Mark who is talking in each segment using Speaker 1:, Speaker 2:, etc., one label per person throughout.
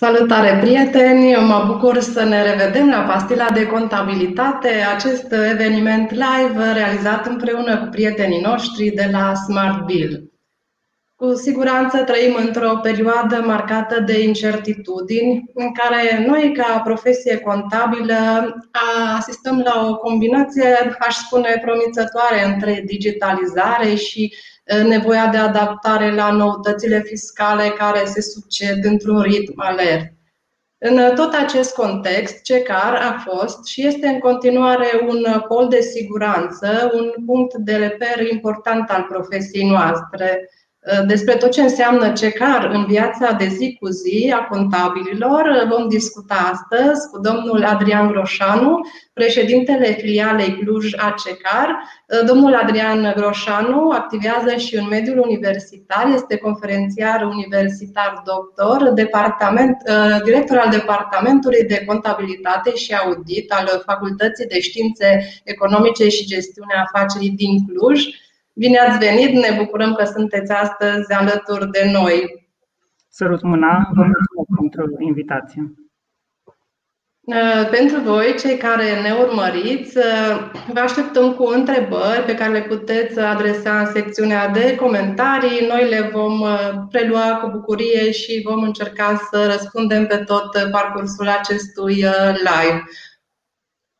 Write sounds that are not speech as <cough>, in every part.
Speaker 1: Salutare prieteni! Mă bucur să ne revedem la Pastila de Contabilitate, acest eveniment live realizat împreună cu prietenii noștri de la Smart Bill. Cu siguranță trăim într-o perioadă marcată de incertitudini, în care noi, ca profesie contabilă, asistăm la o combinație, aș spune, promițătoare între digitalizare și nevoia de adaptare la noutățile fiscale care se succed într-un ritm alert. În tot acest context, CECAR a fost și este în continuare un pol de siguranță, un punct de reper important al profesiei noastre. Uh, despre tot ce înseamnă CECAR în viața de zi cu zi a contabililor uh, vom discuta astăzi cu domnul Adrian Groșanu, președintele filialei Cluj a CECAR. Uh, domnul Adrian Groșanu activează și în mediul universitar, este conferențiar universitar doctor, departament, director al Departamentului de Contabilitate și Audit al Facultății de Științe Economice și Gestiunea Afacerii din Cluj Bine ați venit, ne bucurăm că sunteți astăzi alături de noi.
Speaker 2: Sărut mâna, vă mulțumesc pentru invitație.
Speaker 1: Uh, pentru voi, cei care ne urmăriți, uh, vă așteptăm cu întrebări pe care le puteți adresa în secțiunea de comentarii. Noi le vom uh, prelua cu bucurie și vom încerca să răspundem pe tot parcursul acestui live.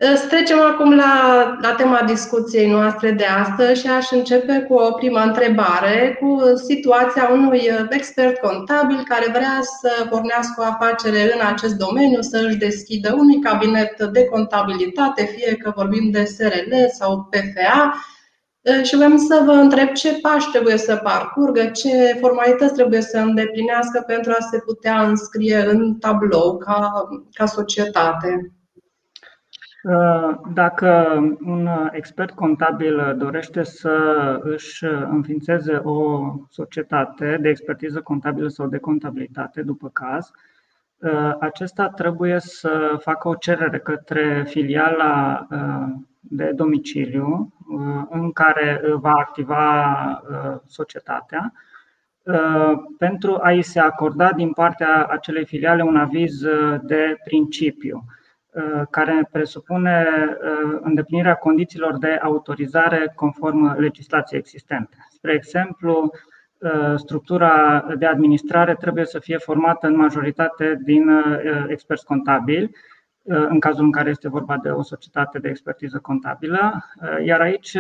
Speaker 1: Să trecem acum la, la tema discuției noastre de astăzi și aș începe cu o primă întrebare, cu situația unui expert contabil care vrea să pornească o afacere în acest domeniu, să își deschidă un mic cabinet de contabilitate, fie că vorbim de SRL sau PFA, și vrem să vă întreb ce pași trebuie să parcurgă, ce formalități trebuie să îndeplinească pentru a se putea înscrie în tablou ca, ca societate.
Speaker 2: Uh, dacă un expert contabil dorește să își înființeze o societate de expertiză contabilă sau de contabilitate, după caz, uh, acesta trebuie să facă o cerere către filiala uh, de domiciliu în care va activa societatea pentru a-i se acorda din partea acelei filiale un aviz de principiu. Uh, care presupune uh, îndeplinirea condițiilor de autorizare conform legislației existente. Spre exemplu, uh, structura de administrare trebuie să fie formată în majoritate din experți contabili, în cazul în care este vorba de o societate de expertiză contabilă, iar aici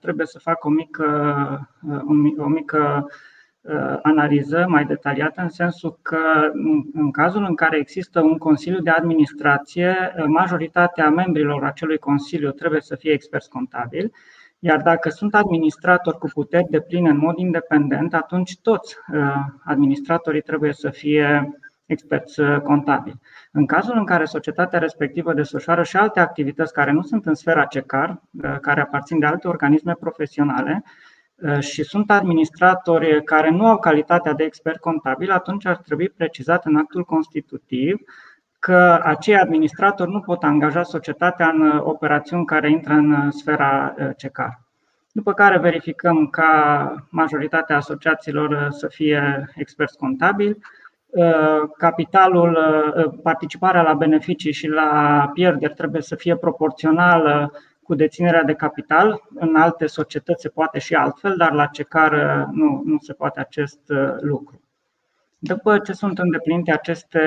Speaker 2: trebuie să fac o mică, o mică Uh, analiză mai detaliată în sensul că în cazul în care există un Consiliu de Administrație, uh, majoritatea membrilor acelui Consiliu trebuie să fie experți contabili, iar dacă sunt administratori cu puteri de plin în mod independent, atunci toți uh, administratorii trebuie să fie experți contabili. În cazul în care societatea respectivă desfășoară și alte activități care nu sunt în sfera CECAR, care aparțin de alte organisme profesionale, Uh, și sunt administratori care nu au calitatea de expert contabil, atunci ar trebui precizat în actul constitutiv că acei administratori nu pot angaja societatea în uh, operațiuni care intră în uh, sfera CECAR. După care verificăm ca majoritatea asociațiilor să fie experți contabili, capitalul, participarea la beneficii și la pierderi trebuie să fie proporțională cu deținerea de capital. În alte societăți se poate și altfel, dar la CECAR uh, nu, nu se poate acest uh, lucru. După ce sunt îndeplinite aceste,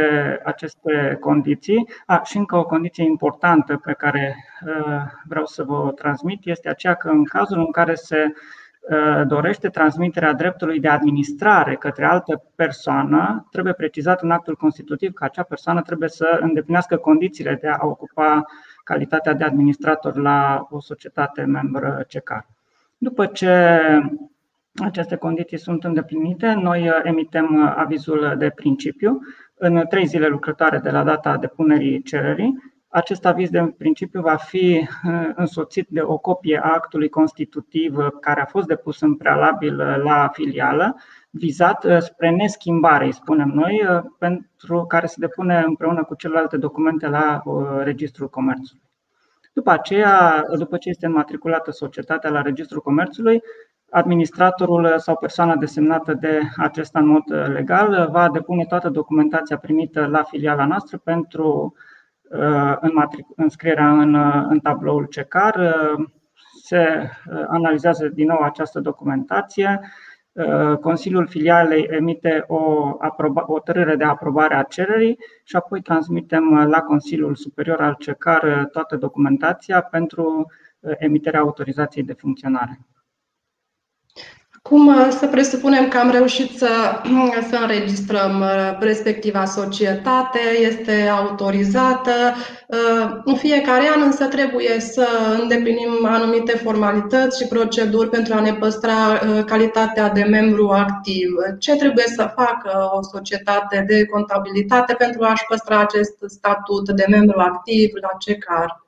Speaker 2: aceste condiții, a, și încă o condiție importantă pe care uh, vreau să vă transmit este aceea că în cazul în care se uh, dorește transmiterea dreptului de administrare către altă persoană, trebuie precizat în actul constitutiv că acea persoană trebuie să îndeplinească condițiile de a ocupa calitatea de administrator la o societate membră CECAR. După ce aceste condiții sunt îndeplinite, noi emitem avizul de principiu în trei zile lucrătoare de la data depunerii cererii. Acest aviz de principiu va fi însoțit de o copie a actului constitutiv care a fost depus în prealabil la filială, vizat spre neschimbare, îi spunem noi, pentru care se depune împreună cu celelalte documente la Registrul Comerțului. După aceea, după ce este înmatriculată societatea la Registrul Comerțului, Administratorul sau persoana desemnată de acesta în mod legal va depune toată documentația primită la filiala noastră pentru înscrierea în, în tabloul CECAR. Se analizează din nou această documentație, Uh, Consiliul filialei emite o, aproba, o tărâre de aprobare a cererii și apoi transmitem la Consiliul Superior al CECAR toată documentația pentru uh, emiterea autorizației de funcționare.
Speaker 1: Cum uh, să presupunem că am reușit să, să înregistrăm uh, respectiva societate, este autorizată. Uh, în fiecare an însă trebuie să îndeplinim anumite formalități și proceduri pentru a ne păstra calitatea de membru activ. Ce trebuie să facă o societate de contabilitate pentru a-și păstra acest statut de membru activ la CECAR?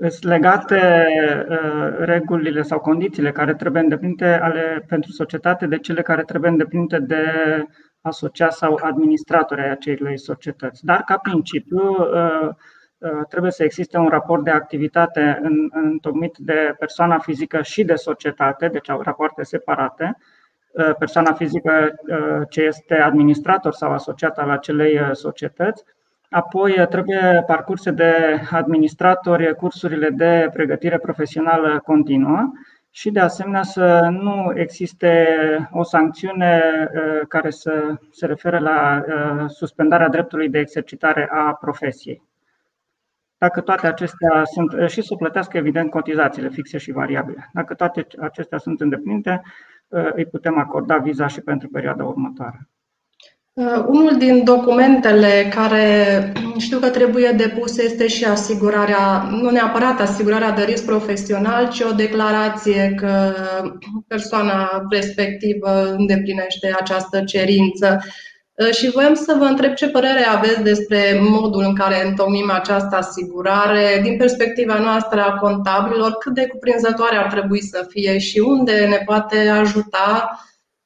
Speaker 2: Sunt legate uh, regulile sau condițiile care trebuie îndeplinite ale, pentru societate de cele care trebuie îndeplinite de asociați sau administratori ai acelei societăți. Dar, ca principiu, uh, uh, trebuie să existe un raport de activitate întocmit de persoana fizică și de societate, deci au rapoarte separate. Persoana fizică ce este administrator sau asociat al acelei societăți Apoi eh, trebuie parcurse de administratori cursurile de pregătire profesională continuă și de asemenea să nu existe o sancțiune eh, care să se referă la eh, suspendarea dreptului de exercitare a profesiei. Dacă toate acestea sunt și să plătească evident cotizațiile fixe și variabile. Dacă toate acestea sunt îndeplinite, îi putem acorda viza și pentru perioada următoare.
Speaker 1: Uh, unul din documentele care știu că trebuie depus este și asigurarea, nu neapărat asigurarea de risc profesional, ci o declarație că persoana respectivă îndeplinește această cerință. Uh, și voiam să vă întreb ce părere aveți despre modul în care întocmim această asigurare din perspectiva noastră a contabililor, cât de cuprinzătoare ar trebui să fie și unde ne poate ajuta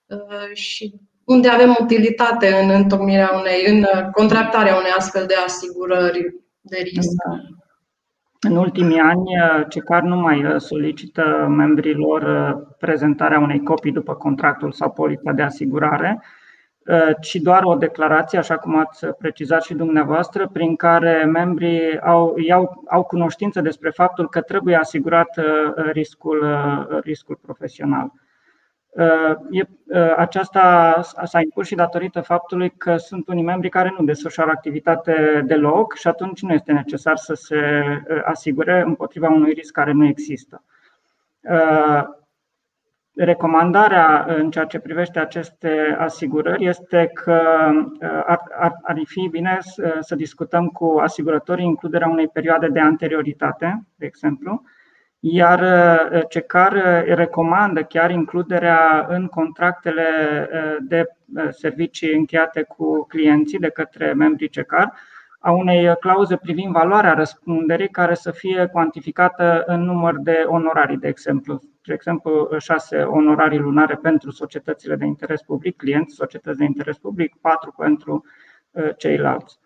Speaker 1: uh, și unde avem utilitate în întocmirea unei, în contractarea unei astfel de asigurări de risc. Da.
Speaker 2: În ultimii ani, CECAR nu mai solicită membrilor prezentarea unei copii după contractul sau polița de asigurare, ci doar o declarație, așa cum ați precizat și dumneavoastră, prin care membrii au, iau, au cunoștință despre faptul că trebuie asigurat riscul, riscul profesional. Aceasta s-a impus și datorită faptului că sunt unii membri care nu desfășoară activitate deloc și atunci nu este necesar să se asigure împotriva unui risc care nu există. Recomandarea în ceea ce privește aceste asigurări este că ar, ar, ar fi bine să discutăm cu asigurătorii includerea unei perioade de anterioritate, de exemplu, iar uh, CECAR uh, recomandă chiar includerea în contractele uh, de servicii încheiate cu clienții de către membrii CECAR a unei clauze privind valoarea răspunderii care să fie cuantificată în număr de onorarii, de exemplu. De exemplu, șase onorarii lunare pentru societățile de interes public, clienți, societăți de interes public, patru pentru ceilalți.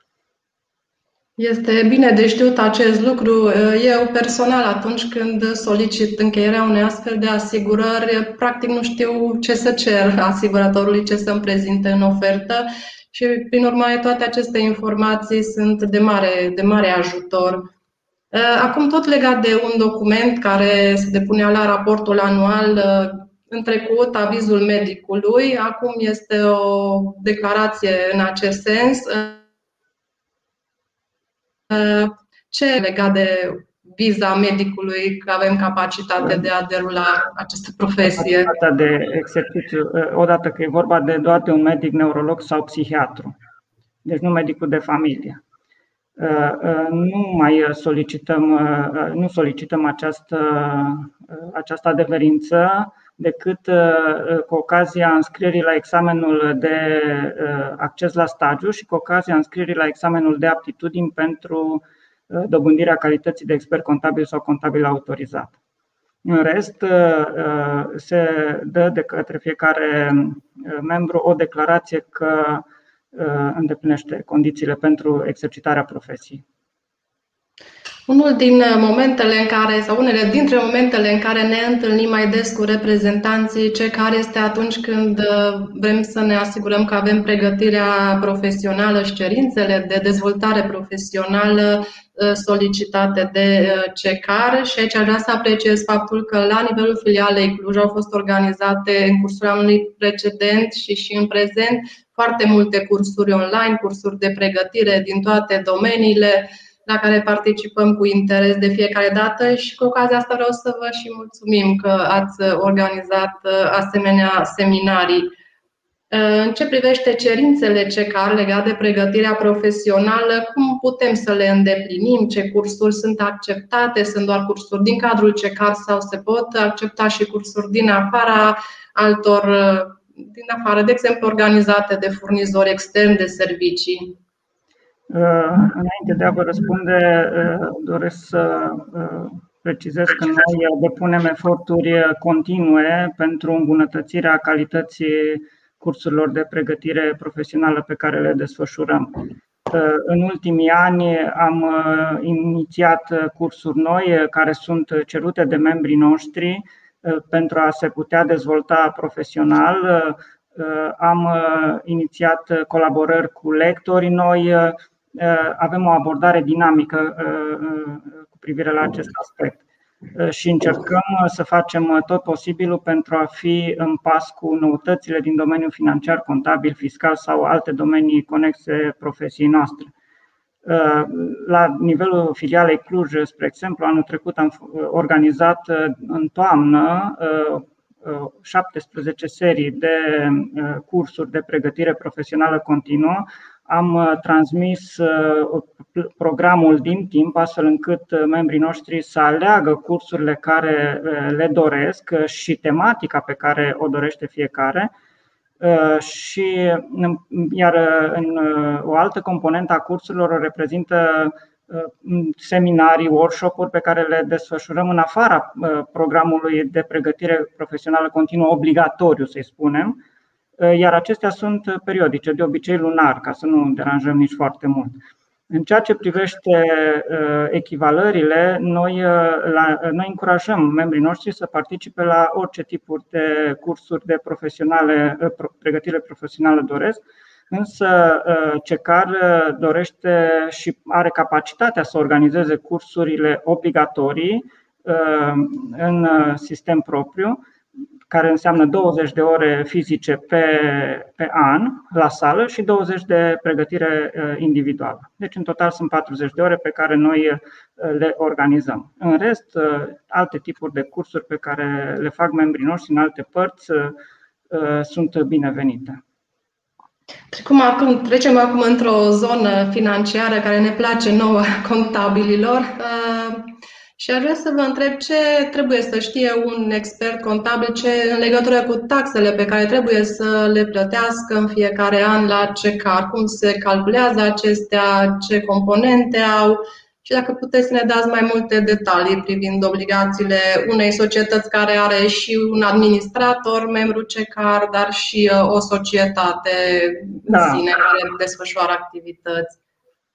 Speaker 1: Este bine de știut acest lucru. Eu personal, atunci când solicit încheierea unei astfel de asigurări, practic nu știu ce să cer asiguratorului, ce să-mi prezinte în ofertă și, prin urmare, toate aceste informații sunt de mare, de mare ajutor. Acum, tot legat de un document care se depunea la raportul anual, în trecut, avizul medicului, acum este o declarație în acest sens ce legat de viza medicului, că avem capacitate de a derula această profesie?
Speaker 2: Capacitatea de exercițiu, odată că e vorba de doar de un medic neurolog sau psihiatru, deci nu medicul de familie. Nu mai solicităm, nu solicităm această, această adeverință decât cu ocazia înscrierii la examenul de acces la stagiu și cu ocazia înscrierii la examenul de aptitudini pentru dobândirea calității de expert contabil sau contabil autorizat. În rest, se dă de către fiecare membru o declarație că îndeplinește condițiile pentru exercitarea profesiei.
Speaker 1: Unul din momentele în care, sau unele dintre momentele în care ne întâlnim mai des cu reprezentanții, ce care este atunci când uh, vrem să ne asigurăm că avem pregătirea profesională și cerințele de dezvoltare profesională uh, solicitate de uh, CECAR și aici aș vrea să apreciez faptul că la nivelul filialei Cluj au fost organizate în cursul anului precedent și și în prezent foarte multe cursuri online, cursuri de pregătire din toate domeniile, la care participăm cu interes de fiecare dată și cu ocazia asta vreau să vă și mulțumim că ați organizat uh, asemenea seminarii. Uh, în ce privește cerințele CECAR legate de pregătirea profesională, cum putem să le îndeplinim, ce cursuri sunt acceptate, sunt doar cursuri din cadrul CECAR sau se pot accepta și cursuri din afara altor, uh, din afară, de exemplu, organizate de furnizori externi de servicii?
Speaker 2: Uh, înainte de a vă răspunde, uh, doresc să uh, precizez că noi depunem eforturi continue pentru îmbunătățirea calității cursurilor de pregătire profesională pe care le desfășurăm. În ultimii ani am inițiat cursuri noi care sunt cerute de membrii noștri pentru a se putea dezvolta profesional. Am inițiat colaborări cu lectori noi, Uh, avem o abordare dinamică uh, uh, cu privire la acest aspect și încercăm să facem tot posibilul pentru a fi în pas cu noutățile din domeniul financiar, contabil, fiscal sau alte domenii conexe profesiei noastre. La nivelul filialei Cluj, spre exemplu, anul trecut am organizat în toamnă 17 serii de cursuri de pregătire profesională continuă am uh, transmis uh, programul din timp, astfel încât uh, membrii noștri să aleagă cursurile care le doresc și tematica pe care o dorește fiecare. Și, iar în o altă componentă a cursurilor o reprezintă seminarii, workshop-uri pe care le desfășurăm în afara programului de pregătire profesională continuă obligatoriu, să-i spunem, Eh, iar acestea sunt periodice, de obicei lunar, ca să nu deranjăm nici foarte mult. În ceea ce privește eh, echivalările, noi, eh, la, noi încurajăm membrii noștri să participe la orice tipuri de cursuri de profesionale, pregătire profesională doresc, însă CECAR dorește și are capacitatea să organizeze cursurile obligatorii în sistem propriu, care înseamnă 20 de ore fizice pe, pe an la sală și 20 de pregătire uh, individuală. Deci, în total, sunt 40 de ore pe care noi uh, le organizăm. În rest, uh, alte tipuri de cursuri pe care le fac membrii noștri în alte părți sunt binevenite.
Speaker 1: Trecem acum, trecem acum într-o zonă financiară care ne place nouă contabililor. Și aș vrea să vă întreb ce trebuie să știe un expert contabil ce în legătură cu taxele pe care trebuie să le plătească în fiecare an la CECAR, cum se calculează acestea, ce componente au și dacă puteți să ne dați mai multe detalii privind obligațiile unei societăți care are și un administrator, membru CECAR, dar și uh, o societate da. în sine care desfășoară activități.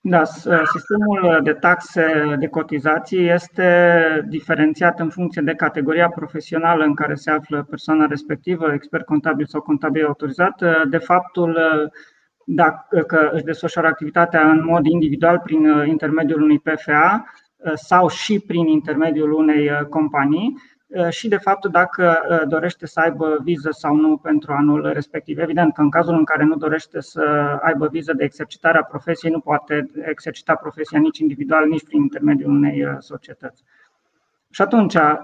Speaker 2: Da, sistemul de taxe de cotizații este diferențiat în funcție de categoria profesională în care se află persoana respectivă, expert contabil sau contabil autorizat, de faptul dacă își desfășoară activitatea în mod individual prin intermediul unui PFA sau și prin intermediul unei companii. Uh, și de fapt dacă uh, dorește să aibă viză sau nu pentru anul respectiv. Evident că în cazul în care nu dorește să aibă viză de exercitare a profesiei, nu poate exercita profesia nici individual, nici prin intermediul unei uh, societăți. Și atunci, uh,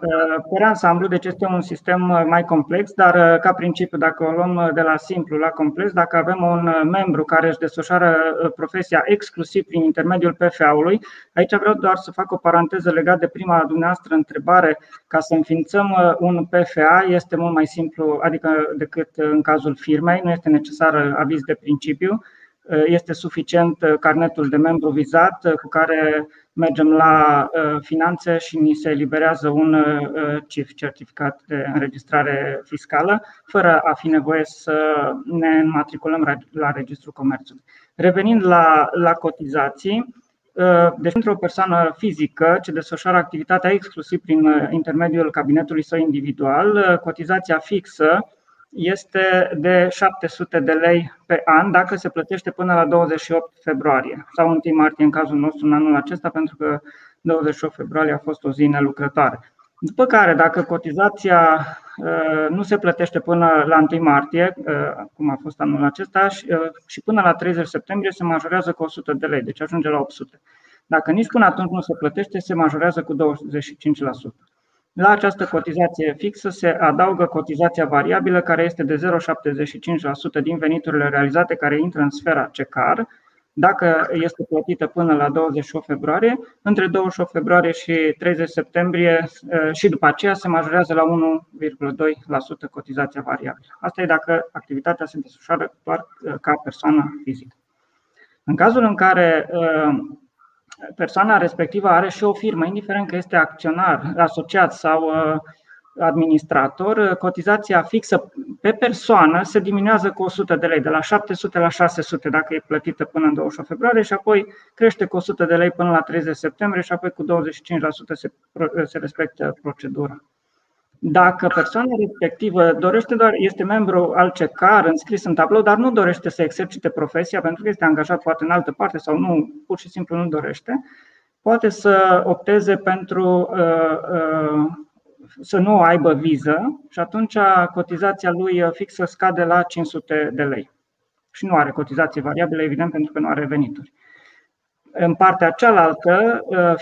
Speaker 2: pe ansamblu, deci este un sistem uh, mai complex, dar uh, ca principiu, dacă o luăm de la simplu la complex, dacă avem un membru care își desfășoară profesia exclusiv prin intermediul PFA-ului, aici vreau doar să fac o paranteză legată de prima dumneavoastră întrebare. Ca să înființăm un PFA este mult mai simplu, adică decât în cazul firmei, nu este necesar aviz de principiu, este suficient carnetul de membru vizat cu care mergem la uh, finanțe și ni se eliberează un uh, CIF, certificat de înregistrare fiscală, fără a fi nevoie să ne înmatriculăm la Registrul Comerțului. Revenind la, la cotizații, Deci, pentru o persoană fizică ce desfășoară activitatea exclusiv prin intermediul cabinetului său individual, cotizația fixă este de 700 de lei pe an dacă se plătește până la 28 februarie sau 1 martie în cazul nostru în anul acesta pentru că 28 februarie a fost o zi nelucrătoare. După care, dacă cotizația uh, nu se plătește până la 1 martie, uh, cum a fost anul acesta, uh, și până la 30 septembrie se majorează cu 100 de lei, deci ajunge la 800. Dacă nici până atunci nu se plătește, se majorează cu 25%. La această cotizație fixă se adaugă cotizația variabilă, care este de 0,75% din veniturile realizate care intră în sfera CECAR, dacă este plătită până la 28 februarie, între 28 februarie și 30 septembrie eh, și după aceea se majorează la 1,2% cotizația variabilă. Asta e dacă activitatea se desfășoară doar eh, ca persoană fizică. În cazul în care eh, persoana respectivă are și o firmă, indiferent că este acționar, asociat sau uh, administrator, uh, cotizația fixă pe persoană se diminuează cu 100 de lei, de la 700 la 600 dacă e plătită până în 28 februarie și apoi crește cu 100 de lei până la 30 septembrie și apoi cu 25% se, se respectă procedura. Dacă persoana respectivă dorește doar, este membru al CECAR, înscris în tablou, dar nu dorește să exercite profesia pentru că este angajat poate în altă parte sau nu, pur și simplu nu dorește, poate să opteze pentru uh, uh, să nu aibă viză și atunci cotizația lui fixă scade la 500 de lei. Și nu are cotizație variabilă, evident, pentru că nu are venituri. În partea cealaltă, uh,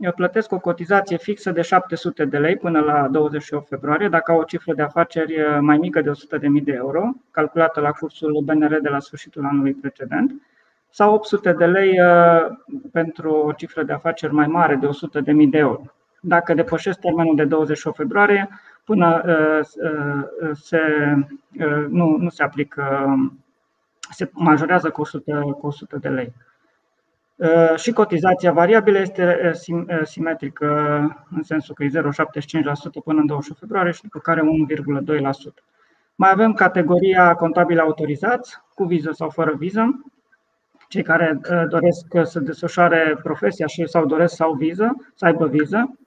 Speaker 2: firmele plătesc o cotizație fixă de 700 de lei până la 28 februarie, dacă au o cifră de afaceri eh, mai mică de 100.000 de euro, calculată la cursul BNR de la sfârșitul anului precedent, sau 800 de lei eh, pentru o cifră de afaceri mai mare de 100.000 de euro. Dacă depășesc termenul de 28 februarie, până eh, se, nu, nu se aplică, se majorează cu 100, cu 100 de lei. Uh, și cotizația variabilă este uh, uh, simetrică în sensul că e 0,75% până în 28 februarie și după care 1,2%. Mai avem categoria contabili autorizați, cu viză sau fără viză. Cei care doresc să desfășoare profesia și sau doresc să au viză, să aibă viză,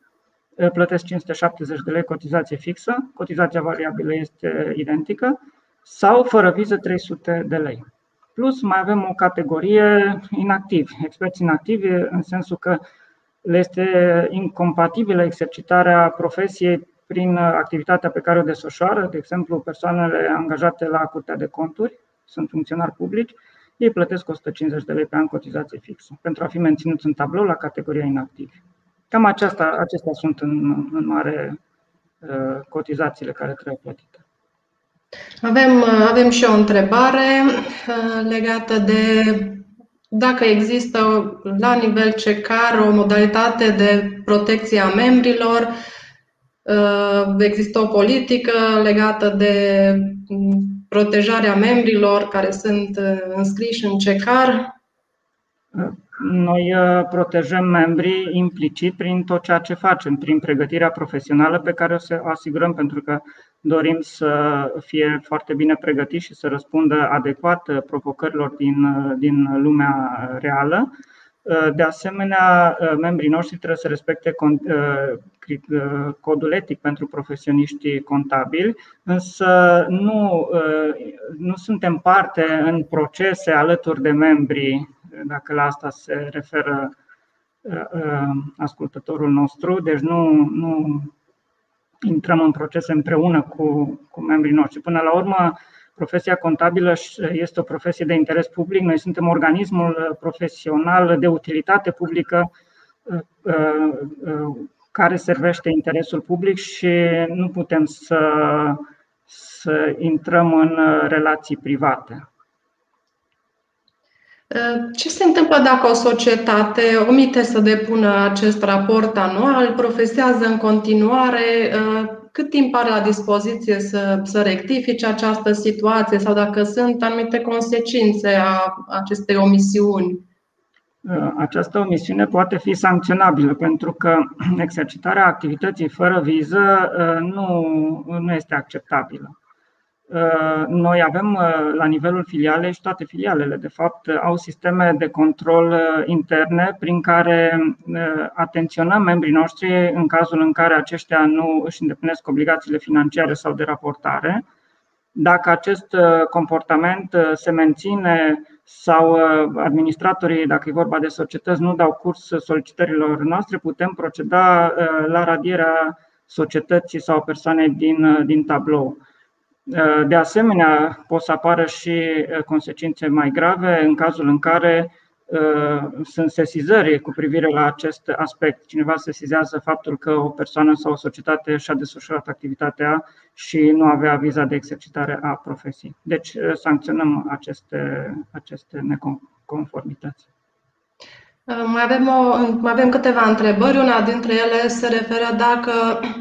Speaker 2: plătesc 570 de lei cotizație fixă, cotizația variabilă este identică, sau fără viză 300 de lei. Plus mai avem o categorie inactivi, experți inactivi, în sensul că le este incompatibilă exercitarea profesiei prin activitatea pe care o desfășoară, de exemplu, persoanele angajate la Curtea de Conturi, sunt funcționari publici, ei plătesc 150 de lei pe an cotizație fixă pentru a fi menținuți în tablou la categoria inactivi. Cam aceasta, acestea sunt în, în mare uh, cotizațiile care trebuie plătite.
Speaker 1: Avem, avem și o întrebare uh, legată de dacă există la nivel CECAR o modalitate de protecție a membrilor, uh, există o politică legată de mm, protejarea membrilor care sunt uh, înscriși în CECAR?
Speaker 2: Noi protejăm membrii implicit prin tot ceea ce facem, prin pregătirea profesională pe care o asigurăm, pentru că dorim să fie foarte bine pregătiți și să răspundă adecvat provocărilor din, din lumea reală. De asemenea, membrii noștri trebuie să respecte codul etic pentru profesioniștii contabili, însă nu, nu suntem parte în procese alături de membrii, dacă la asta se referă ascultătorul nostru, deci nu, nu intrăm în procese împreună cu, cu membrii noștri. Până la urmă, profesia contabilă este o profesie de interes public. Noi suntem organismul profesional de utilitate publică uh, uh, care servește interesul public și nu putem să, să intrăm în relații private.
Speaker 1: Ce se întâmplă dacă o societate omite să depună acest raport anual, profesează în continuare? Cât timp are la dispoziție să, să rectifice această situație sau dacă sunt anumite consecințe a acestei omisiuni?
Speaker 2: Această omisiune poate fi sancționabilă pentru că <clears throat> exercitarea activității fără viză nu, nu este acceptabilă. Uh, noi avem uh, la nivelul filialei și toate filialele, de fapt, au sisteme de control uh, interne prin care atenționăm membrii noștri în cazul în care aceștia nu își îndeplinesc obligațiile financiare sau de raportare. Dacă acest comportament se menține sau administratorii, dacă e vorba de societăți, nu dau curs solicitărilor noastre, putem proceda la radierea societății sau persoanei din, din tablou. Uh, de asemenea, pot să apară și uh, consecințe mai grave în cazul în care uh, sunt sesizări cu privire la acest aspect. Cineva sesizează faptul că o persoană sau o societate și-a desfășurat activitatea și nu avea viza de exercitare a profesiei. Deci sancționăm aceste, aceste neconformități.
Speaker 1: Mai avem, o, mai avem câteva întrebări. Una dintre ele se referă dacă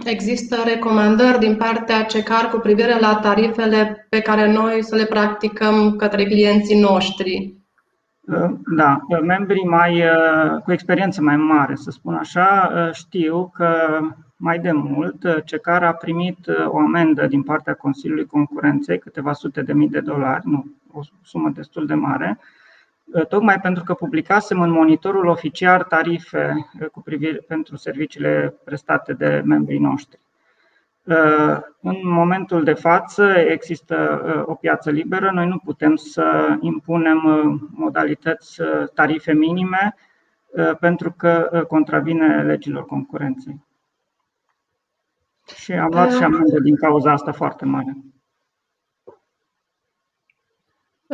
Speaker 1: există recomandări din partea CECAR cu privire la tarifele pe care noi să le practicăm către clienții noștri.
Speaker 2: Da, membrii mai, cu experiență mai mare, să spun așa, știu că mai de mult CECAR a primit o amendă din partea Consiliului Concurenței, câteva sute de mii de dolari, nu, o sumă destul de mare, Uh, tocmai pentru că publicasem în monitorul oficial tarife uh, cu privire pentru serviciile prestate de membrii noștri. Uh, în momentul de față există o piață liberă, noi nu putem să impunem modalități tarife minime pentru că contravine legilor concurenței. Și am luat și amendă din cauza asta foarte mare.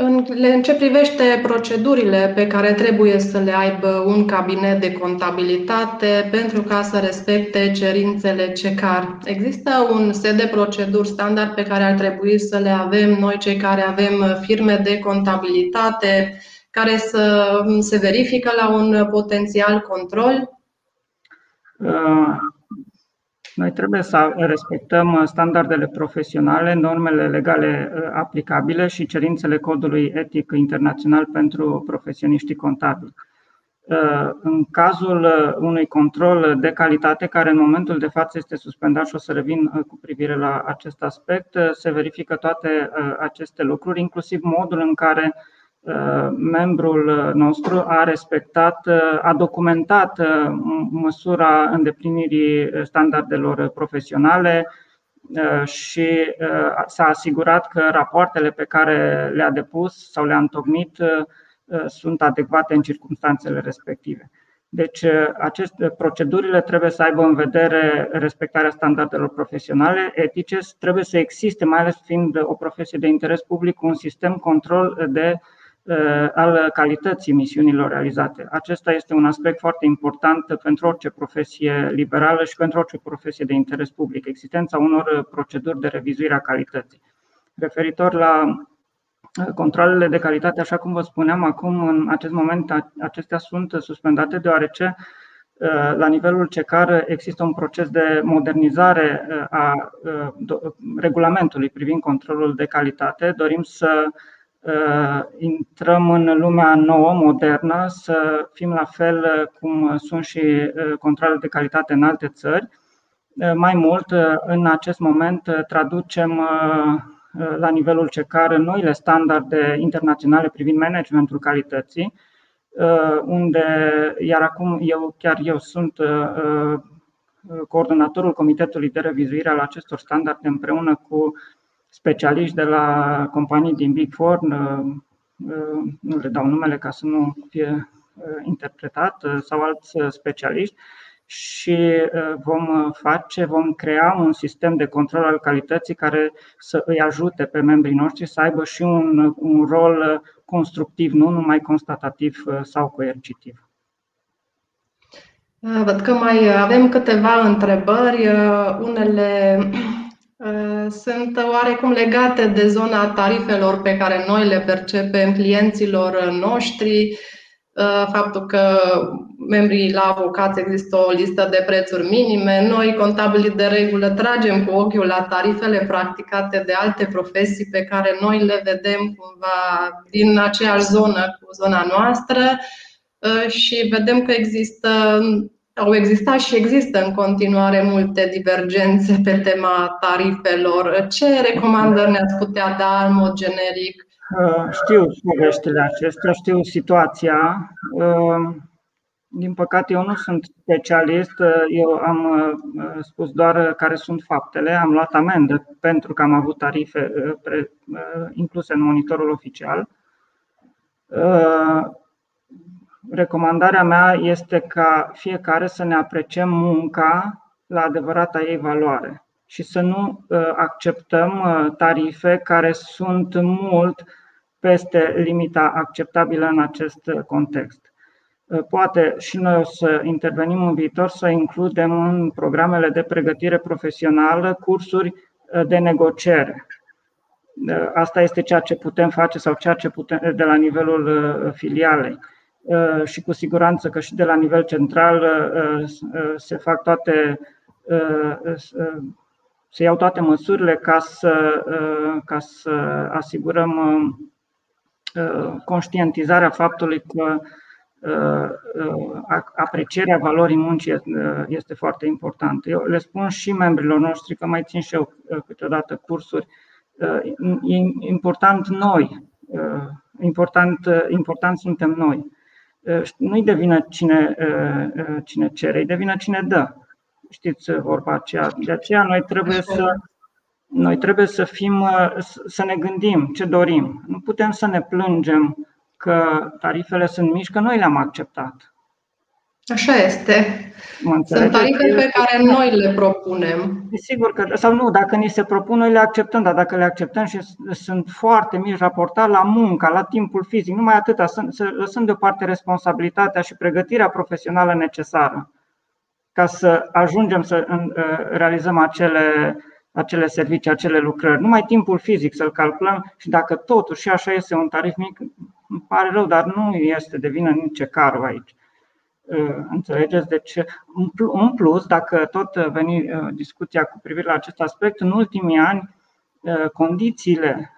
Speaker 1: În ce privește procedurile pe care trebuie să le aibă un cabinet de contabilitate pentru ca să respecte cerințele CECAR, există un set de proceduri standard pe care ar trebui să le avem noi, cei care avem firme de contabilitate, care să se verifică la un potențial control?
Speaker 2: Uh, noi trebuie să respectăm uh, standardele profesionale, normele legale uh, aplicabile și cerințele codului etic internațional pentru profesioniștii contabili. Uh, în cazul unui control de calitate, care în momentul de față este suspendat și o să revin cu privire la acest aspect, se verifică toate aceste lucruri, inclusiv modul în care Uh, membrul nostru a respectat, uh, a documentat uh, măsura îndeplinirii standardelor profesionale și s-a asigurat că rapoartele pe care le-a depus sau le-a întocmit sunt adecvate în circunstanțele respective. Deci, aceste procedurile trebuie să aibă în vedere respectarea standardelor profesionale, etice, trebuie să existe, mai ales fiind o profesie de interes public, un sistem control de uh, Uh, al calității misiunilor realizate. Acesta este un aspect foarte important pentru orice profesie liberală și pentru orice profesie de interes public, existența unor proceduri de revizuire a calității. Referitor la uh, controlele de calitate, așa cum vă spuneam acum, în acest moment acestea sunt suspendate deoarece uh, la nivelul CECAR există un proces de modernizare a regulamentului privind controlul de calitate. Dorim să Uh, intrăm în lumea nouă, modernă, să fim la fel uh, cum sunt și uh, controlele de calitate în alte țări. Mai mult, în acest moment traducem la nivelul CECAR noile standarde internaționale privind managementul calității, unde, iar acum eu chiar eu sunt coordonatorul Comitetului de Revizuire al acestor standarde împreună cu specialiști de la companii din Big Four, uh, uh, nu le dau numele ca să nu fie uh, interpretat, sau alți specialiști, și vom face, vom crea un sistem de control al calității care să îi ajute pe membrii noștri să aibă și un, un rol constructiv, nu numai constatativ sau coercitiv.
Speaker 1: Văd că mai avem câteva întrebări. Unele Uh, sunt oarecum legate de zona tarifelor pe care noi le percepem clienților noștri. Uh, faptul că membrii la avocați există o listă de prețuri minime. Noi, contabilii de regulă, tragem cu ochiul la tarifele practicate de alte profesii pe care noi le vedem cumva din aceeași zonă cu zona noastră uh, și vedem că există au existat și există în continuare multe divergențe pe tema tarifelor. Ce recomandări ne-ați putea da în mod generic?
Speaker 2: Știu poveștile acestea, știu situația. Din păcate, eu nu sunt specialist, eu am uh, spus doar care sunt faptele. Am luat amendă pentru că am avut tarife uh, uh, incluse în monitorul oficial. Recomandarea mea este ca fiecare să ne apreciem munca la adevărata ei valoare și să nu acceptăm tarife care sunt mult peste limita acceptabilă în acest context. Uh, poate și noi o să intervenim în viitor să includem în programele de pregătire profesională cursuri uh, de negociere. Uh, asta este ceea ce putem face sau ceea ce putem de la nivelul filialei. Și cu siguranță că și de la nivel central se fac toate se iau toate măsurile ca să, ca să asigurăm conștientizarea faptului că Uh, uh, aprecierea valorii muncii uh, este foarte importantă. Eu le spun și membrilor noștri că mai țin și eu câteodată cursuri. E important noi, important, important suntem noi. Nu-i devină cine, cine cere, îi devină cine dă. Știți vorba aceea. De aceea noi trebuie să, noi trebuie să fim, să ne gândim ce dorim. Nu putem să ne plângem că tarifele sunt mici, că noi le-am acceptat.
Speaker 1: Așa este. Sunt tarife pe care noi le propunem.
Speaker 2: Sigur că, sau nu, dacă ni se propun, noi le acceptăm, dar dacă le acceptăm și sunt foarte mici raportat la munca, la timpul fizic, numai atâta, să lăsăm deoparte responsabilitatea și pregătirea profesională necesară ca să ajungem să realizăm acele, acele servicii, acele lucrări. Numai timpul fizic să-l calculăm și dacă totuși și așa este un tarif mic, îmi pare rău, dar nu este de vină nici carul aici. Uh, înțelegeți? Deci, în plus, dacă tot veni uh, discuția cu privire la acest aspect, în ultimii ani, uh, condițiile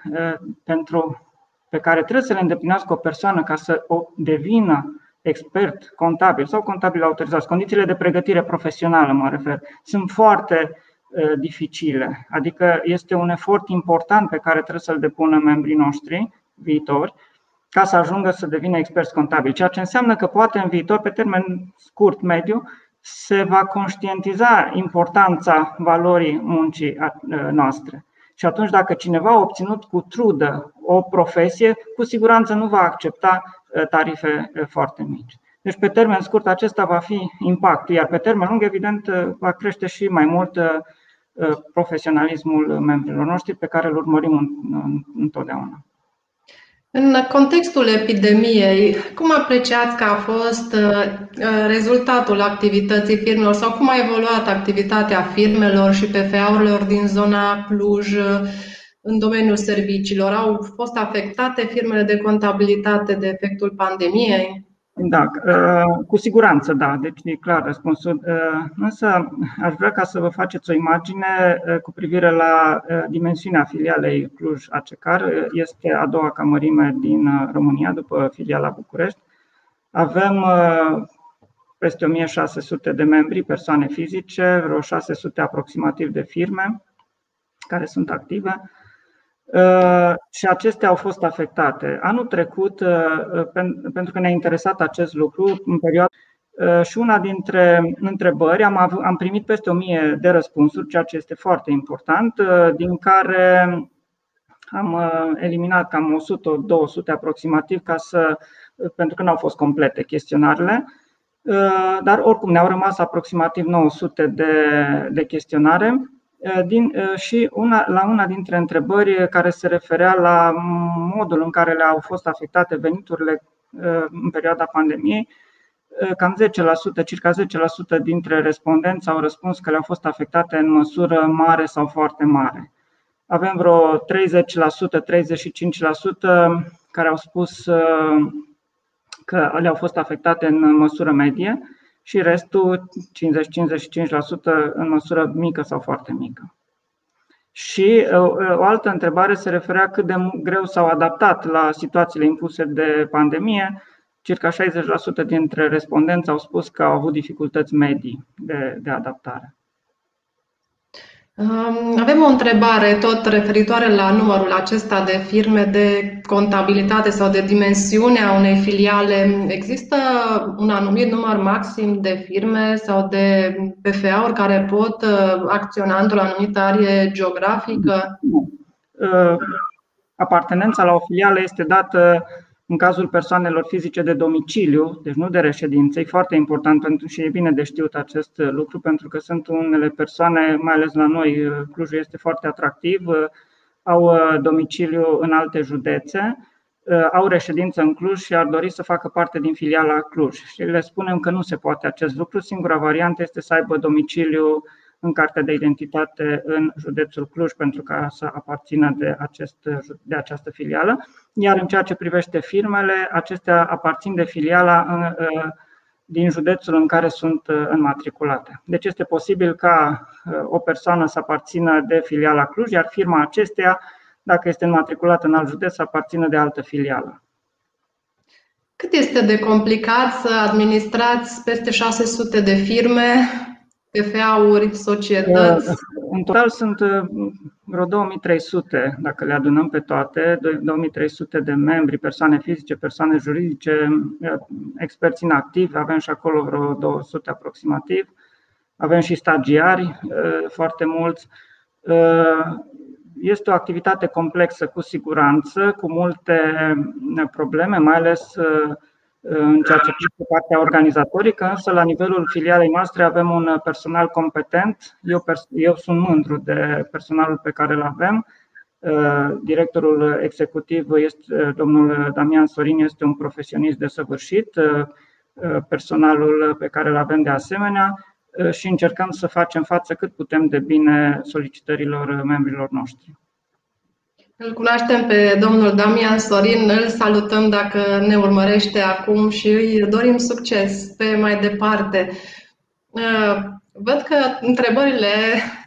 Speaker 2: pentru, pe care trebuie să le îndeplinească o persoană ca să o devină expert contabil sau contabil autorizat, condițiile de pregătire profesională, mă refer, sunt foarte dificile. Adică este un efort important pe care trebuie să-l depună membrii noștri viitori ca să ajungă să devină experți contabili, ceea ce înseamnă că poate în viitor, pe termen scurt, mediu, se va conștientiza importanța valorii muncii noastre. Și atunci, dacă cineva a obținut cu trudă o profesie, cu siguranță nu va accepta tarife foarte mici. Deci, pe termen scurt, acesta va fi impactul, iar pe termen lung, evident, va crește și mai mult profesionalismul membrilor noștri, pe care îl urmărim întotdeauna.
Speaker 1: În contextul epidemiei, cum apreciați că a fost uh, rezultatul activității firmelor sau cum a evoluat activitatea firmelor și PFA-urilor din zona Cluj uh, în domeniul serviciilor? Au fost afectate firmele de contabilitate de efectul pandemiei?
Speaker 2: Da, uh, cu siguranță da, deci e clar răspunsul. Uh, însă aș vrea ca să vă faceți o imagine uh, cu privire la dimensiunea filialei Cluj Acecar. Este a doua camărime din România după filiala București. Avem peste 1600 de membri, persoane fizice, vreo 600 aproximativ de firme care sunt active Uh, și acestea au fost afectate. Anul trecut, uh, pentru că ne-a interesat acest lucru, în perioada uh, și una dintre întrebări, am, avut, am primit peste 1000 de răspunsuri, ceea ce este foarte important, din care am eliminat cam 100-200 aproximativ, ca să, pentru că nu au fost complete chestionarele, dar oricum ne-au rămas aproximativ 900 de, de chestionare Eh, din, eh, și una, la una dintre întrebări care se referea la modul în care le-au fost afectate veniturile eh, în perioada pandemiei, cam 10%, circa 10% dintre respondenți au răspuns că le-au fost afectate în măsură mare sau foarte mare. Avem vreo 30%, 35% care au spus că le-au fost afectate în măsură medie și restul 50-55% în măsură mică sau foarte mică. Și uh, o altă întrebare se referea cât de greu s-au adaptat la situațiile impuse de pandemie. circa 60% dintre respondenți au spus că au avut dificultăți medii de, de adaptare.
Speaker 1: Avem o întrebare tot referitoare la numărul acesta de firme de contabilitate sau de dimensiunea unei filiale. Există un anumit număr maxim de firme sau de PFA-uri care pot uh, acționa într-o anumită arie geografică?
Speaker 2: Uh, apartenența la o filială este dată în cazul persoanelor fizice de domiciliu, deci nu de reședință, e foarte important pentru și e bine de știut acest lucru, pentru că sunt unele persoane, mai ales la noi, Clujul este foarte atractiv, au uh, domiciliu în alte județe, uh, au reședință în Cluj și ar dori să facă parte din filiala Cluj. Și le spunem că nu se poate acest lucru. Singura variantă este să aibă domiciliu în cartea de identitate în județul Cluj pentru ca să aparțină de, acest, de această filială. Iar în ceea ce privește firmele, acestea aparțin de filiala în, din județul în care sunt înmatriculate. Deci este posibil ca o persoană să aparțină de filiala Cluj, iar firma acesteia, dacă este înmatriculată în alt județ, să aparțină de altă filială.
Speaker 1: Cât este de complicat să administrați peste 600 de firme PFA-uri, societăți? Uh,
Speaker 2: în total sunt uh, vreo 2300, dacă le adunăm pe toate, 2300 de membri, persoane fizice, persoane juridice, uh, experți inactivi, avem și acolo vreo 200 aproximativ, avem și stagiari foarte mulți. Este o activitate complexă cu siguranță, cu multe probleme, mai ales în ceea ce privește partea organizatorică, însă la nivelul filialei noastre avem un personal competent. Eu, eu sunt mândru de personalul pe care îl avem. Uh, directorul executiv este uh, domnul Damian Sorin, este un profesionist desăvârșit, uh, personalul pe care îl avem de asemenea și încercăm să facem față cât putem de bine solicitărilor membrilor noștri.
Speaker 1: Îl cunoaștem pe domnul Damian Sorin, îl salutăm dacă ne urmărește acum și îi dorim succes pe mai departe. Uh, văd că întrebările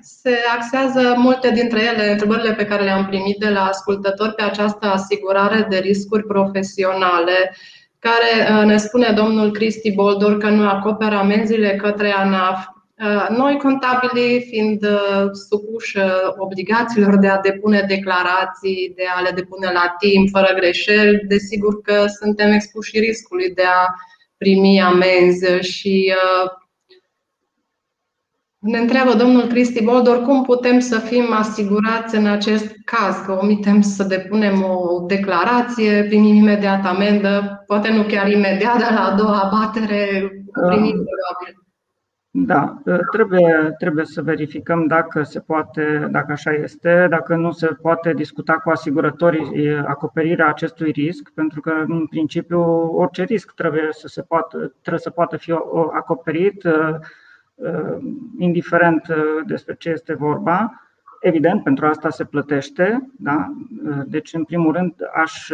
Speaker 1: se axează, multe dintre ele, întrebările pe care le-am primit de la ascultători pe această asigurare de riscuri profesionale, care uh, ne spune domnul Cristi Boldor că nu acoperă amenziile către ANAF. Uh, noi, contabilii, fiind uh, supuși uh, obligațiilor de a depune declarații, de a le depune la timp, fără greșeli, desigur că suntem expuși riscului de a primi amenzi și ne întreabă domnul Cristi Boldor cum putem să fim asigurați în acest caz, că omitem să depunem o declarație, primim imediat amendă, poate nu chiar imediat, dar la a doua abatere primim probabil.
Speaker 2: Da, ă, trebuie, trebuie să verificăm dacă se poate, dacă așa este, dacă nu se poate discuta cu asigurătorii acoperirea acestui risc, pentru că în principiu orice risc trebuie să se poată, trebuie să poată fi acoperit, ă, ă, indiferent despre ce este vorba. Evident, pentru asta se plătește, da? deci în primul rând aș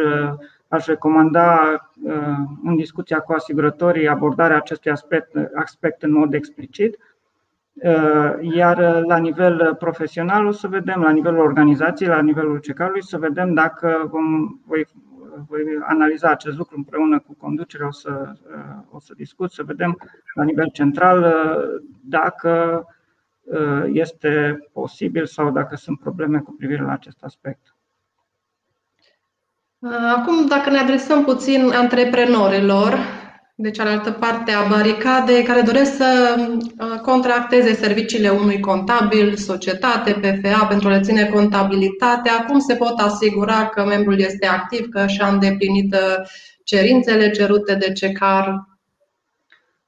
Speaker 2: aș recomanda uh, în discuția cu asigurătorii abordarea acestui aspect, aspect în mod explicit. Uh, iar la nivel profesional o să vedem, la nivelul organizației, la nivelul CECAR-ului, să vedem dacă vom, voi, voi analiza acest lucru împreună cu conducerea, o să, uh, o să discut, să vedem la nivel central dacă este posibil sau dacă sunt probleme cu privire la acest aspect.
Speaker 1: Acum, dacă ne adresăm puțin antreprenorilor, de cealaltă parte a baricadei, care doresc să uh, contracteze serviciile unui contabil, societate, PFA pentru a le ține contabilitatea, cum se pot asigura că membrul este activ, că și-a îndeplinit uh, cerințele cerute de CECAR?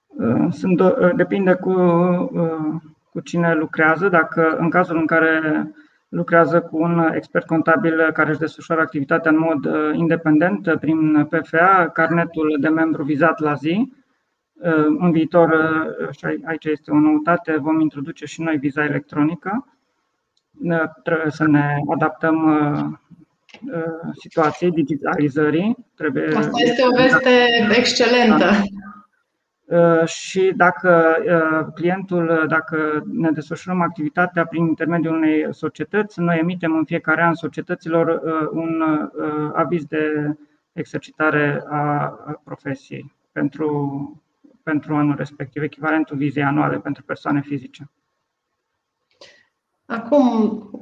Speaker 2: Uh, sunt, depinde cu, cu cine lucrează. Dacă în cazul în care lucrează cu un expert contabil care își desfășoară activitatea în mod uh, independent uh, prin PFA, carnetul de membru vizat la zi. Uh, în viitor, și aici este o noutate, vom introduce și noi viza electronică. Trebuie să ne adaptăm situației digitalizării.
Speaker 1: Trebuie... Asta este o veste excelentă. Da.
Speaker 2: Uh, și dacă uh, clientul, dacă ne desfășurăm activitatea prin intermediul unei societăți, noi emitem în fiecare an societăților uh, un aviz de exercitare a profesiei pentru, pentru anul respectiv, echivalentul vizei anuale pentru persoane fizice.
Speaker 1: Acum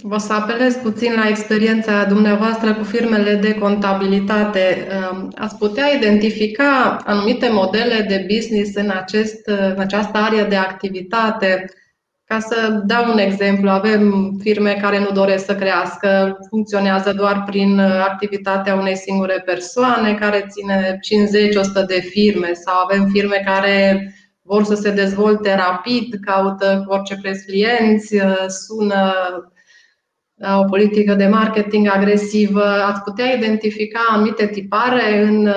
Speaker 1: vă să apelez puțin la experiența dumneavoastră cu firmele de contabilitate. Ați putea identifica anumite modele de business în, acest, în această arie de activitate ca să dau un exemplu, avem firme care nu doresc să crească, funcționează doar prin activitatea unei singure persoane care ține 50-100 de firme sau avem firme care vor să se dezvolte rapid, caută cu orice preț clienți, sună o politică de marketing agresivă. Ați putea identifica anumite tipare în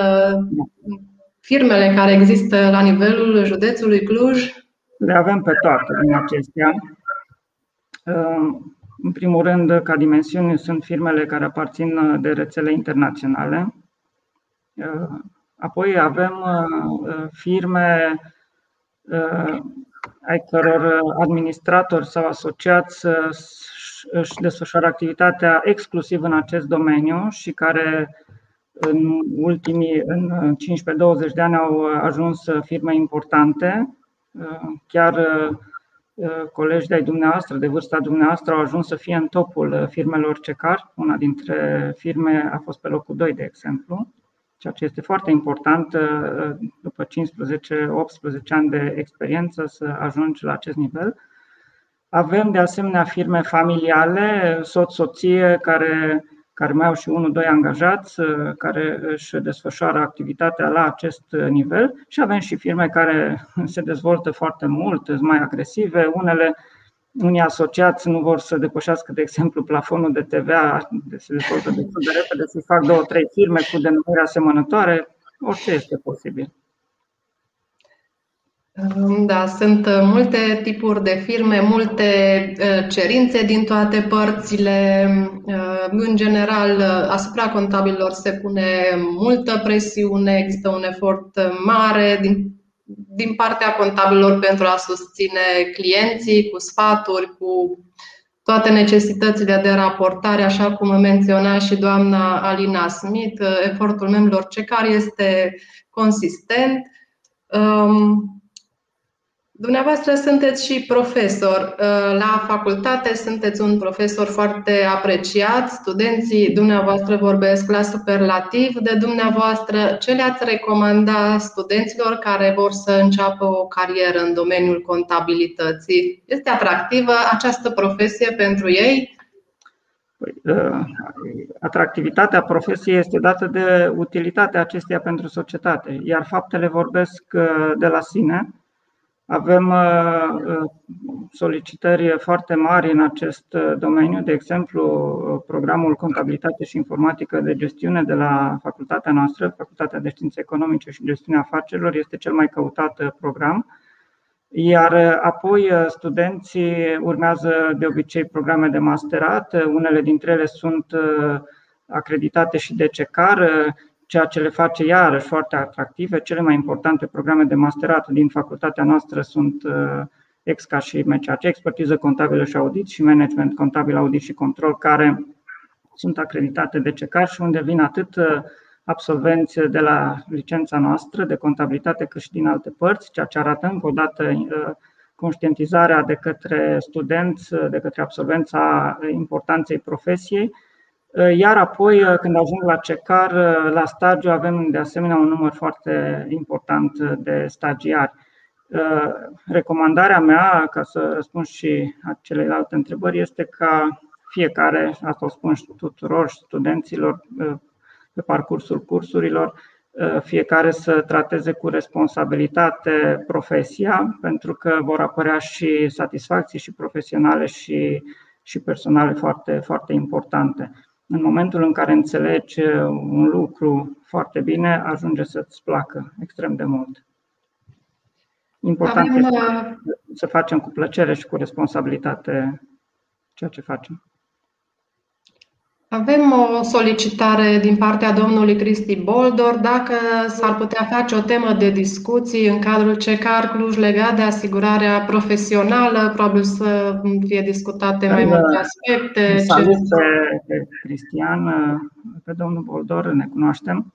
Speaker 1: firmele care există la nivelul județului Cluj?
Speaker 2: Le avem pe toate din acestea. În primul rând, ca dimensiuni, sunt firmele care aparțin de rețele internaționale. Apoi avem firme ai căror administratori sau asociați își desfășoară activitatea exclusiv în acest domeniu și care în ultimii în 15-20 de ani au ajuns firme importante Chiar uh, uh, colegi de-ai dumneavoastră, de vârsta dumneavoastră, au ajuns să fie în topul uh, firmelor CECAR. Una dintre firme a fost pe locul 2, de exemplu, ceea ce este foarte important după 15-18 ani de experiență să ajungi la acest nivel. Avem de asemenea firme familiale, soț-soție, care care mai au și unul, doi angajați uh, care își desfășoară activitatea la acest nivel și avem și firme care se dezvoltă foarte mult, sunt mai agresive, unele unii asociați nu vor să depășească, de exemplu, plafonul de TVA, de se dezvoltă destul de repede, să fac două, trei firme cu denumiri asemănătoare, orice este posibil.
Speaker 1: Da, sunt uh, multe tipuri de firme, multe uh, cerințe din toate părțile. Uh, în general, asupra contabililor se pune multă presiune, există un efort mare din, din partea contabililor pentru a susține clienții cu sfaturi, cu toate necesitățile de raportare, așa cum menționa și doamna Alina Smith. Efortul membrilor CECAR este consistent. Um, Dumneavoastră sunteți și profesor. Uh, la facultate sunteți un profesor foarte apreciat. Studenții dumneavoastră vorbesc la superlativ de dumneavoastră. Ce le-ați recomanda studenților care vor să înceapă o carieră în domeniul contabilității? Este atractivă această profesie pentru ei?
Speaker 2: Păi, uh, atractivitatea profesiei este dată de utilitatea acesteia pentru societate, iar faptele vorbesc uh, de la sine avem uh, uh, solicitări foarte mari în acest uh, domeniu, de exemplu, programul Contabilitate și Informatică de Gestiune de la facultatea noastră, Facultatea de Științe Economice și Gestiunea Afacerilor, este cel mai căutat program. Iar apoi studenții urmează de obicei programe de masterat, unele dintre ele sunt acreditate și de CECAR, ceea ce le face iarăși foarte atractive. Cele mai importante programe de masterat din facultatea noastră sunt uh, EXCA și MCAC, expertiză contabilă și audit și management contabil, audit și control, care sunt acreditate de CECAR și unde vin atât uh, absolvenți de la licența noastră de contabilitate cât și din alte părți, ceea ce arată încă o dată uh, conștientizarea de către studenți, de către absolvența importanței profesiei Eh, iar apoi, eh, când ajung la CECAR, eh, la stagiu, avem de asemenea un număr foarte important de stagiari. Recomandarea mea, ca să răspund și celelalte întrebări, este ca fiecare, asta o spun și tuturor studenților pe parcursul cursurilor, fiecare să trateze cu responsabilitate profesia, pentru că vor apărea și satisfacții și profesionale și, și personale foarte, foarte importante în momentul în care înțelegi uh, un lucru foarte bine, ajunge să-ți placă extrem de mult. Important Avem, este uh, să facem cu plăcere și cu responsabilitate ceea ce facem.
Speaker 1: Avem o solicitare din partea domnului Cristi Boldor dacă s-ar putea face o temă de discuții în cadrul CECAR Cluj legat de asigurarea profesională, probabil să fie discutate mai multe aspecte.
Speaker 2: Salut pe, pe Cristian, pe domnul Boldor, ne cunoaștem.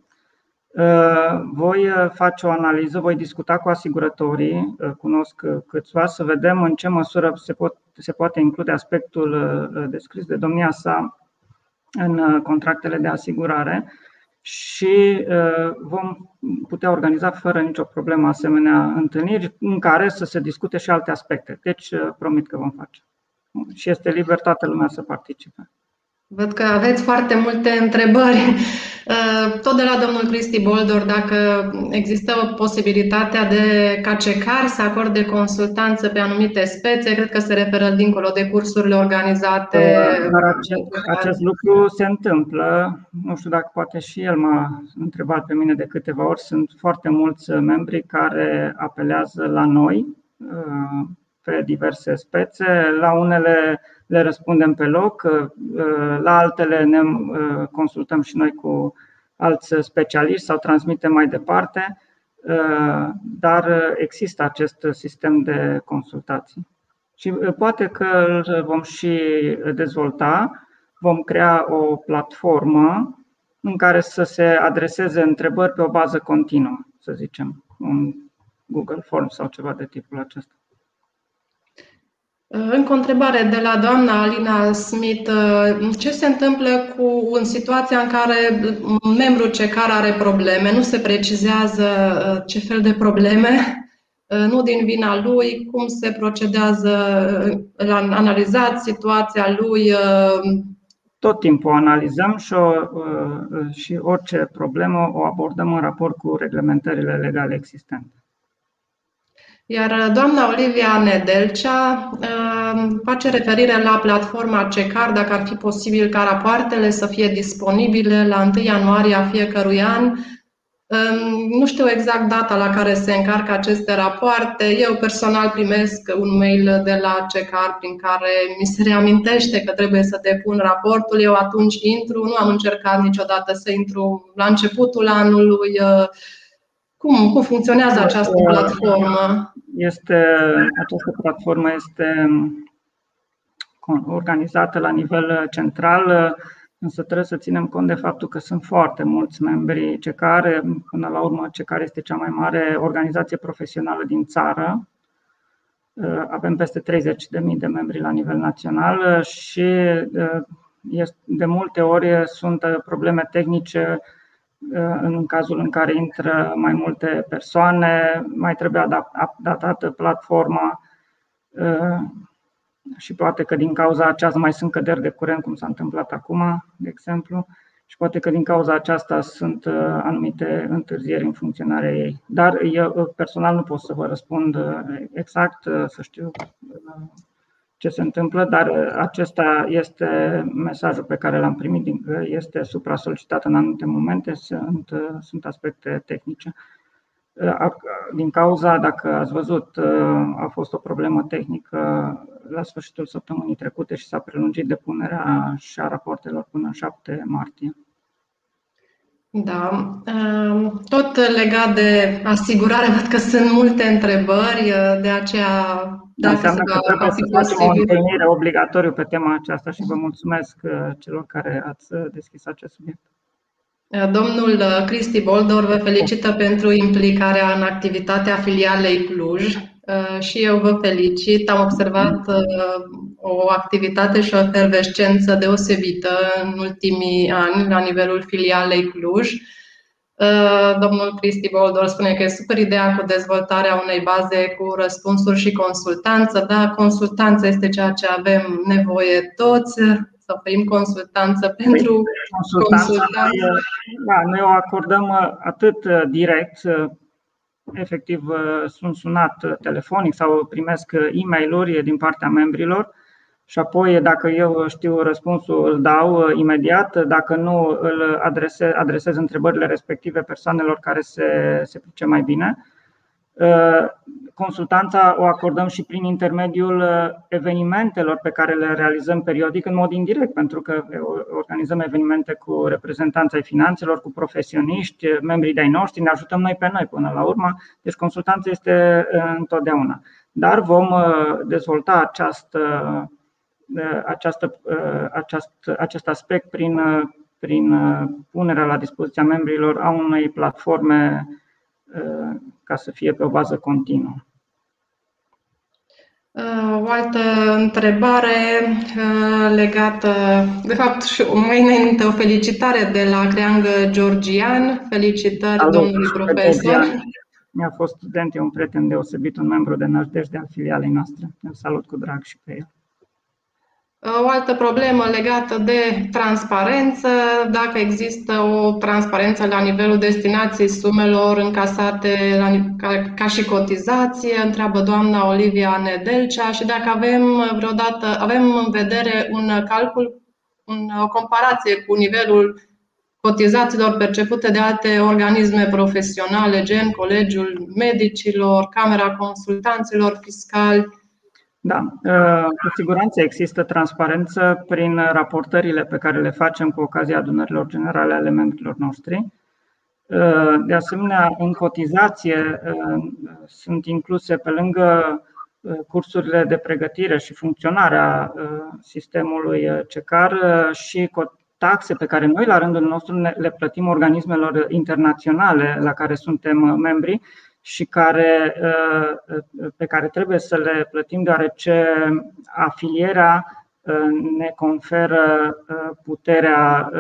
Speaker 2: Voi face o analiză, voi discuta cu asigurătorii, cunosc câțiva, să vedem în ce măsură se, pot, se poate include aspectul descris de domnia sa în contractele de asigurare și vom putea organiza fără nicio problemă asemenea întâlniri în care să se discute și alte aspecte. Deci promit că vom face. Și este liber toată lumea să participe.
Speaker 1: Văd că aveți foarte multe întrebări. <laughs> Uh, tot de la domnul Cristi Boldor, dacă există posibilitatea de ca CECAR să acorde consultanță pe anumite spețe, cred că se referă dincolo de cursurile organizate.
Speaker 2: Uh, dar acest, acest lucru se întâmplă. Nu știu dacă poate și el m-a întrebat pe mine de câteva ori. Sunt foarte mulți membri care apelează la noi uh, pe diverse spețe. La unele le răspundem pe loc, uh, la altele ne uh, consultăm și noi cu alți specialiști sau transmitem mai departe, uh, dar există acest sistem de consultații. Și poate că îl vom și dezvolta, vom crea o platformă în care să se adreseze întrebări pe o bază continuă, să zicem, un Google Forms sau ceva de tipul acesta.
Speaker 1: Încă o întrebare de la doamna Alina Smith. Ce se întâmplă cu în situația în care membrul CECAR are probleme? Nu se precizează uh, ce fel de probleme, uh, nu din vina lui, cum se procedează uh, la analizat situația lui?
Speaker 2: Tot timpul analizăm și, o, și orice problemă o abordăm în raport cu reglementările legale existente.
Speaker 1: Iar uh, doamna Olivia Nedelcea uh, face referire la platforma CECAR, dacă ar fi posibil ca rapoartele să fie disponibile la 1 ianuarie a fiecărui an. Um, nu știu exact data la care se încarcă aceste rapoarte. Eu personal primesc un mail de la CECAR prin care mi se reamintește că trebuie să depun raportul. Eu atunci intru, nu am încercat niciodată să intru la începutul anului, uh, cum, cum funcționează această platformă?
Speaker 2: Este, această platformă este organizată la nivel central, însă trebuie să ținem cont de faptul că sunt foarte mulți membri CECAR, până la urmă CECAR este cea mai mare organizație profesională din țară. Avem peste 30.000 de membri la nivel național și de multe ori sunt probleme tehnice Uh, în cazul în care intră mai multe persoane, mai trebuie adaptată platforma uh, și poate că din cauza aceasta mai sunt căderi de curent, cum s-a întâmplat acum, de exemplu, și poate că din cauza aceasta sunt uh, anumite întârzieri în funcționarea ei. Dar eu personal nu pot să vă răspund exact, să știu ce se întâmplă, dar uh, acesta este mesajul pe care l-am primit, este supra-solicitat în anumite momente, sunt, uh, sunt aspecte tehnice. Uh, din cauza, dacă ați văzut, a fost o problemă tehnică la sfârșitul săptămânii trecute și s-a prelungit depunerea și a rapoartelor până în 7 martie.
Speaker 1: Da, tot legat de asigurare, văd că sunt multe întrebări, de aceea
Speaker 2: dacă Înseamnă că trebuie să facem o întâlnire obligatoriu pe tema aceasta și vă mulțumesc uh, celor care ați uh, deschis acest subiect.
Speaker 1: Uh, domnul Cristi Boldor vă felicită pentru implicarea în activitatea filialei Cluj și eu vă felicit. Am observat o activitate și o efervescență deosebită în ultimii ani la nivelul filialei Cluj. Uh, domnul Cristi Boldor spune că e super ideea cu dezvoltarea unei baze cu răspunsuri și consultanță. Da, consultanță este ceea ce avem nevoie toți, să oferim consultanță păi, pentru consultanță.
Speaker 2: Da, noi o acordăm uh, atât uh, direct, efectiv sunt sunat telefonic sau primesc e mail din partea membrilor, și apoi, dacă eu știu răspunsul, îl dau uh, imediat, dacă nu, îl adresez, adresez întrebările respective persoanelor care se, se pricep mai bine. Uh, consultanța o acordăm și prin intermediul uh, evenimentelor pe care le realizăm periodic în mod indirect, pentru că organizăm evenimente cu reprezentanța ai finanțelor, cu profesioniști, membrii de-ai noștri, ne ajutăm noi pe noi până la urmă. Deci consultanța este întotdeauna. Dar vom dezvolta această această, acest, acest aspect prin uh, prin punerea la dispoziția membrilor a unei platforme ca să fie pe o bază continuă.
Speaker 1: O altă întrebare legată, de fapt, și mai înainte o felicitare de la Creangă Georgian. Felicitări
Speaker 2: Salut,
Speaker 1: domnului profesor.
Speaker 2: Mi-a fost student, e un prieten deosebit, un membru de nădejde al filialei noastre. Îl salut cu drag și pe el.
Speaker 1: O altă problemă legată de transparență, dacă există o transparență la nivelul destinației sumelor încasate la, ca, ca și cotizație, întreabă doamna Olivia Nedelcea și dacă avem vreodată, avem în vedere un calcul, un, o comparație cu nivelul cotizațiilor percepute de alte organisme profesionale, gen Colegiul Medicilor, Camera Consultanților Fiscali,
Speaker 2: da, uh, cu siguranță există transparență prin raportările pe care le facem cu ocazia adunărilor generale ale membrilor noștri. Uh, de asemenea, în cotizație uh, sunt incluse pe lângă cursurile de pregătire și funcționarea sistemului CECAR și taxe pe care noi, la rândul nostru, le plătim organismelor internaționale la care suntem membri și care, uh, uh, pe care trebuie să le plătim deoarece afilierea uh, ne conferă puterea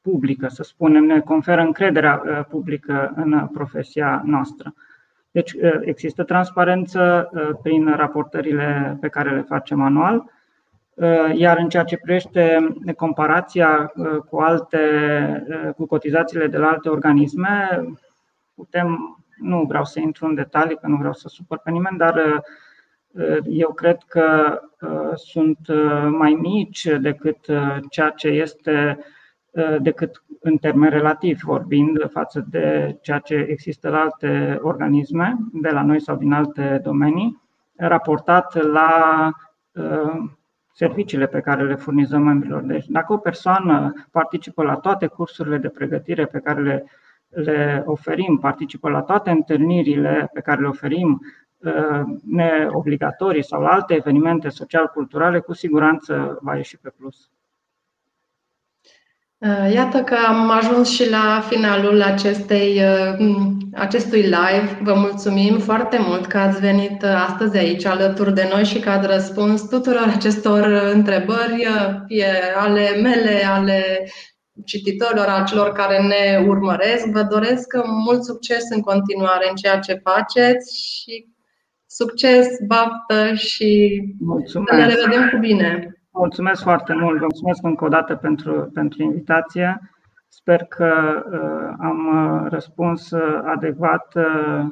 Speaker 2: publică, să spunem, ne conferă încrederea publică în profesia noastră. Deci există transparență prin raportările pe care le facem anual, iar în ceea ce privește comparația cu alte cu cotizațiile de la alte organisme, putem, nu vreau să intru în detalii, că nu vreau să supăr pe nimeni, dar uh, eu cred că uh, sunt uh, mai mici decât ceea ce este, decât în termen relativ vorbind, față de ceea ce există la alte organisme, de la noi sau din alte domenii, raportat la serviciile pe care le furnizăm membrilor. Deci, dacă o persoană participă la toate cursurile de pregătire pe care le le oferim, participă la toate întâlnirile pe care le oferim uh, neobligatorii sau la alte evenimente social-culturale, cu siguranță va ieși pe plus.
Speaker 1: Uh, iată că am ajuns și la finalul acestei, uh, acestui live. Vă mulțumim foarte mult că ați venit astăzi aici alături de noi și că ați răspuns tuturor acestor întrebări, fie ale mele, ale cititorilor, a celor care ne urmăresc. Vă doresc mult succes în continuare în ceea ce faceți și succes, baftă și
Speaker 2: mulțumesc.
Speaker 1: ne revedem cu bine.
Speaker 2: Mulțumesc foarte mult, vă mulțumesc încă o dată pentru, pentru invitație. Sper că uh, am uh, răspuns uh, adecvat uh,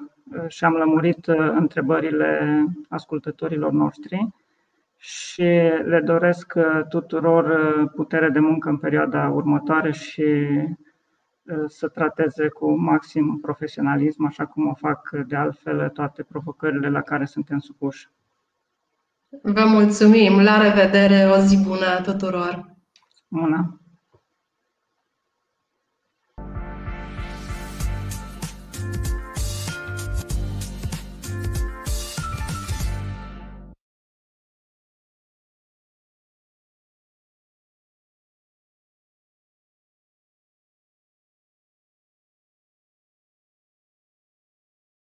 Speaker 2: și am lămurit uh, întrebările ascultătorilor noștri și le doresc uh, tuturor uh, putere de muncă în perioada următoare și uh, să trateze cu maxim profesionalism, așa cum o fac de altfel toate provocările la care suntem supuși.
Speaker 1: Vă mulțumim! La revedere! O zi bună tuturor!
Speaker 2: Bună!